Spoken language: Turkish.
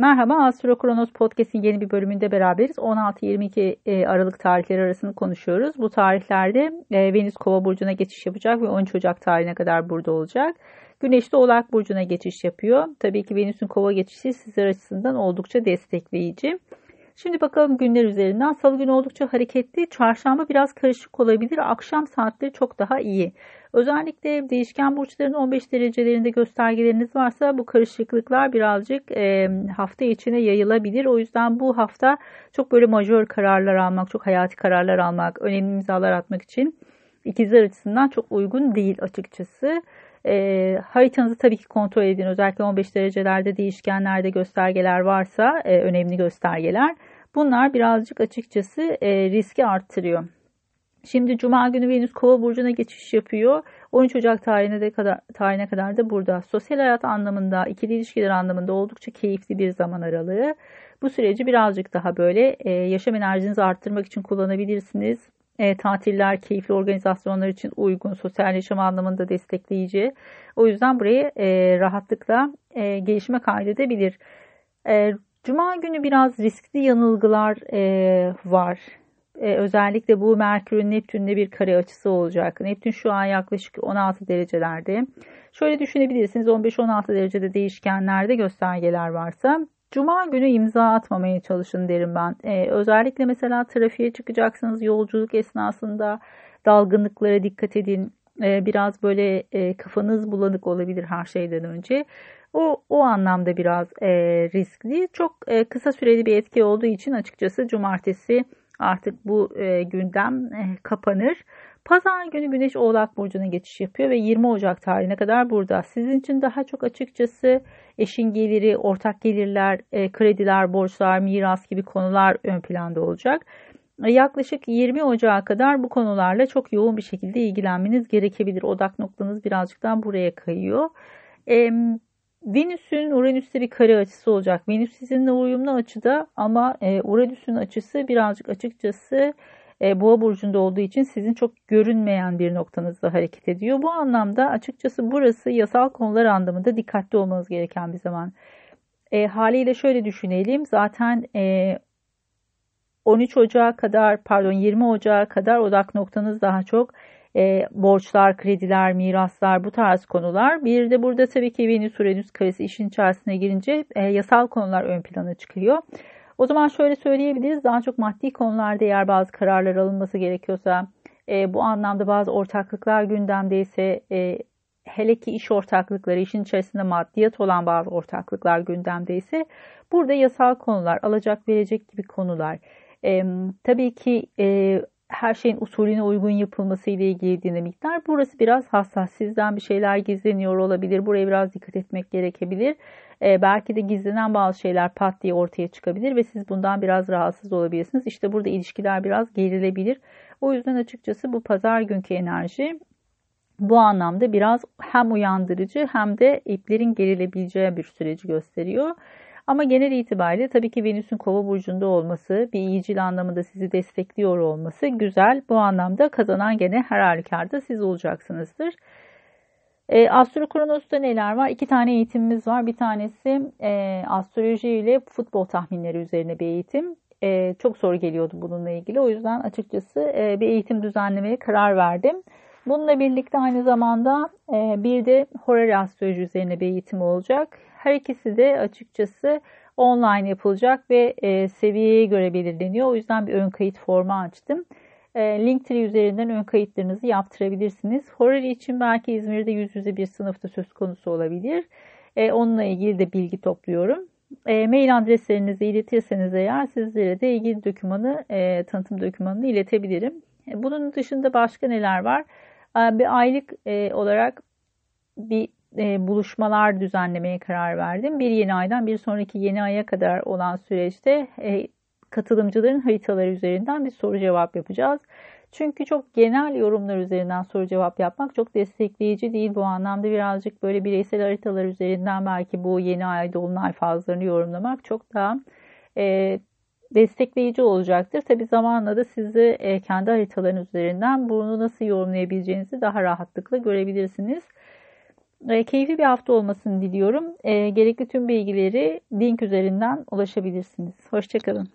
Merhaba, Astro Kronos Podcast'in yeni bir bölümünde beraberiz. 16-22 e, Aralık tarihleri arasını konuşuyoruz. Bu tarihlerde e, Venüs Kova burcuna geçiş yapacak ve 13 Ocak tarihine kadar burada olacak. Güneş de Oğlak burcuna geçiş yapıyor. Tabii ki Venüs'ün Kova geçişi sizler açısından oldukça destekleyici. Şimdi bakalım günler üzerinden. Salı günü oldukça hareketli. Çarşamba biraz karışık olabilir. Akşam saatleri çok daha iyi. Özellikle değişken burçların 15 derecelerinde göstergeleriniz varsa bu karışıklıklar birazcık e, hafta içine yayılabilir. O yüzden bu hafta çok böyle majör kararlar almak, çok hayati kararlar almak, önemli imzalar atmak için ikizler açısından çok uygun değil açıkçası. E, haritanızı tabii ki kontrol edin. Özellikle 15 derecelerde değişkenlerde göstergeler varsa e, önemli göstergeler. Bunlar birazcık açıkçası e, riski arttırıyor. Şimdi Cuma günü Venüs Kova burcuna geçiş yapıyor. 13 Ocak tarihine de kadar tarihine kadar da burada. Sosyal hayat anlamında, ikili ilişkiler anlamında oldukça keyifli bir zaman aralığı. Bu süreci birazcık daha böyle e, yaşam enerjinizi arttırmak için kullanabilirsiniz. E, tatiller, keyifli organizasyonlar için uygun, sosyal yaşam anlamında destekleyici. O yüzden burayı e, rahatlıkla e, gelişime kaydedebilir. E, Cuma günü biraz riskli yanılgılar e, var. E, özellikle bu Merkür'ün Neptün'le bir kare açısı olacak. Neptün şu an yaklaşık 16 derecelerde. Şöyle düşünebilirsiniz 15-16 derecede değişkenlerde göstergeler varsa Cuma günü imza atmamaya çalışın derim ben. Ee, özellikle mesela trafiğe çıkacaksınız yolculuk esnasında dalgınlıklara dikkat edin. Ee, biraz böyle e, kafanız bulanık olabilir her şeyden önce. O, o anlamda biraz e, riskli. Çok e, kısa süreli bir etki olduğu için açıkçası cumartesi artık bu e, gündem e, kapanır. Pazar günü Güneş Oğlak Burcu'na geçiş yapıyor ve 20 Ocak tarihine kadar burada. Sizin için daha çok açıkçası eşin geliri, ortak gelirler, e, krediler, borçlar, miras gibi konular ön planda olacak. E, yaklaşık 20 Ocak'a kadar bu konularla çok yoğun bir şekilde ilgilenmeniz gerekebilir. Odak noktanız birazcık daha buraya kayıyor. E, Venüs'ün Uranüs'te bir kare açısı olacak. Venüs sizinle uyumlu açıda ama e, Uranüs'ün açısı birazcık açıkçası e, Boğa burcunda olduğu için sizin çok görünmeyen bir noktanızda hareket ediyor. Bu anlamda açıkçası burası yasal konular anlamında dikkatli olmanız gereken bir zaman. E, haliyle şöyle düşünelim. Zaten e, 13 Ocağı kadar pardon 20 Ocağı kadar odak noktanız daha çok e, borçlar, krediler, miraslar bu tarz konular. Bir de burada tabii ki Venüs Uranüs karesi işin içerisine girince e, yasal konular ön plana çıkıyor. O zaman şöyle söyleyebiliriz. Daha çok maddi konularda eğer bazı kararlar alınması gerekiyorsa e, bu anlamda bazı ortaklıklar gündemdeyse e, hele ki iş ortaklıkları işin içerisinde maddiyat olan bazı ortaklıklar gündemdeyse burada yasal konular alacak verecek gibi konular. E, tabii ki e, her şeyin usulüne uygun yapılması ile ilgili dinamikler. Burası biraz hassas. Sizden bir şeyler gizleniyor olabilir. Buraya biraz dikkat etmek gerekebilir. Ee, belki de gizlenen bazı şeyler pat diye ortaya çıkabilir ve siz bundan biraz rahatsız olabilirsiniz. İşte burada ilişkiler biraz gerilebilir. O yüzden açıkçası bu pazar günkü enerji bu anlamda biraz hem uyandırıcı hem de iplerin gerilebileceği bir süreci gösteriyor. Ama genel itibariyle tabii ki Venüs'ün kova burcunda olması, bir iyicil anlamında sizi destekliyor olması güzel. Bu anlamda kazanan gene her halükarda siz olacaksınızdır. E, Astro Kronos'ta neler var? İki tane eğitimimiz var. Bir tanesi e, astroloji ile futbol tahminleri üzerine bir eğitim. E, çok soru geliyordu bununla ilgili. O yüzden açıkçası e, bir eğitim düzenlemeye karar verdim. Bununla birlikte aynı zamanda e, bir de horary astroloji üzerine bir eğitim olacak. Her ikisi de açıkçası online yapılacak ve e, seviyeye göre belirleniyor. O yüzden bir ön kayıt formu açtım. E, Linktree üzerinden ön kayıtlarınızı yaptırabilirsiniz. Horary için belki İzmir'de yüz yüze bir sınıfta söz konusu olabilir. Onunla ilgili de bilgi topluyorum. E, mail adreslerinizi iletirseniz eğer sizlere de ilgili dokümanı, e, tanıtım dokümanını iletebilirim. Bunun dışında başka neler var? E, bir aylık e, olarak bir e, buluşmalar düzenlemeye karar verdim. Bir yeni aydan bir sonraki yeni aya kadar olan süreçte e, katılımcıların haritaları üzerinden bir soru cevap yapacağız. Çünkü çok genel yorumlar üzerinden soru cevap yapmak çok destekleyici değil. Bu anlamda birazcık böyle bireysel haritalar üzerinden belki bu yeni ay dolunay fazlarını yorumlamak çok daha e, destekleyici olacaktır. Tabi zamanla da sizi e, kendi haritaların üzerinden bunu nasıl yorumlayabileceğinizi daha rahatlıkla görebilirsiniz. E, keyifli bir hafta olmasını diliyorum. E, gerekli tüm bilgileri link üzerinden ulaşabilirsiniz. Hoşçakalın.